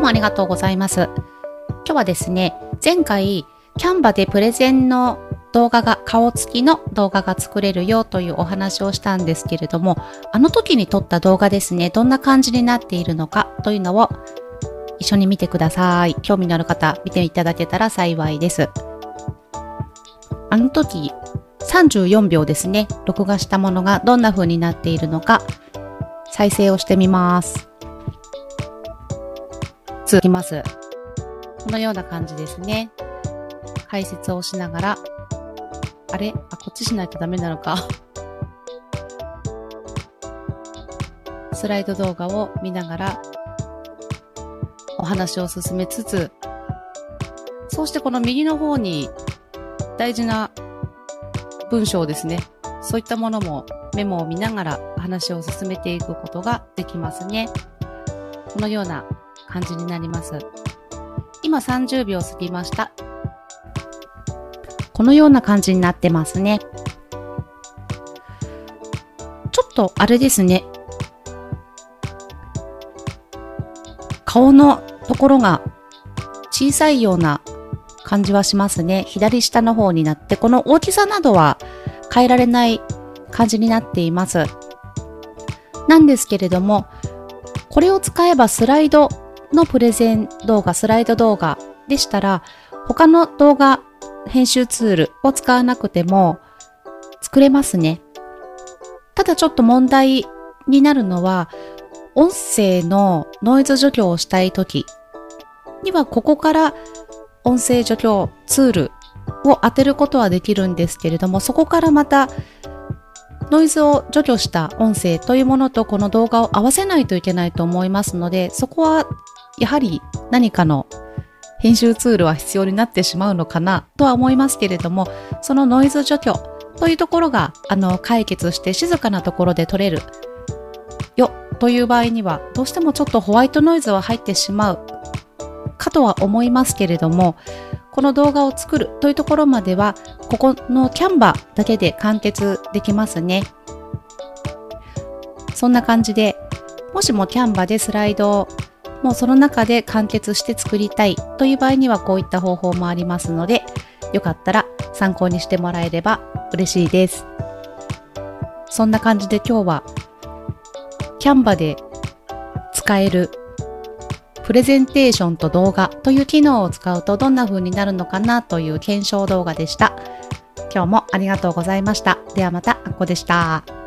もありがとうございます。今日はですね、前回、キャンバでプレゼンの動画が、顔付きの動画が作れるよというお話をしたんですけれども、あの時に撮った動画ですね、どんな感じになっているのかというのを一緒に見てください。興味のある方、見ていただけたら幸いです。あの時、34秒ですね、録画したものがどんな風になっているのか、再生をしてみます。続きます。このような感じですね。解説をしながら、あれ？あ、こっちしないとダメなのか。スライド動画を見ながらお話を進めつつ、そしてこの右の方に大事な文章ですね。そういったものもメモを見ながら話を進めていくことができますね。このような感じになります。今30秒過ぎました。このような感じになってますね。ちょっとあれですね。顔のところが小さいような感じはしますね。左下の方になって、この大きさなどは変えられない感じになっています。なんですけれども、これを使えばスライドのプレゼン動画、スライド動画でしたら、他の動画編集ツールを使わなくても作れますね。ただちょっと問題になるのは、音声のノイズ除去をしたいときにはここから音声除去ツールを当てることはできるんですけれども、そこからまたノイズを除去した音声というものとこの動画を合わせないといけないと思いますので、そこはやはり何かの編集ツールは必要になってしまうのかなとは思いますけれども、そのノイズ除去というところがあの解決して静かなところで撮れるよという場合にはどうしてもちょっとホワイトノイズは入ってしまうかとは思いますけれどもこの動画を作るというところまではここのキャンバーだけで完結できますね。そんな感じでもしもキャンバーでスライドをもうその中で完結して作りたいという場合にはこういった方法もありますのでよかったら参考にしてもらえれば嬉しいですそんな感じで今日はキャンバで使えるプレゼンテーションと動画という機能を使うとどんな風になるのかなという検証動画でした。今日もありがとうございました。ではまた、あっこでした。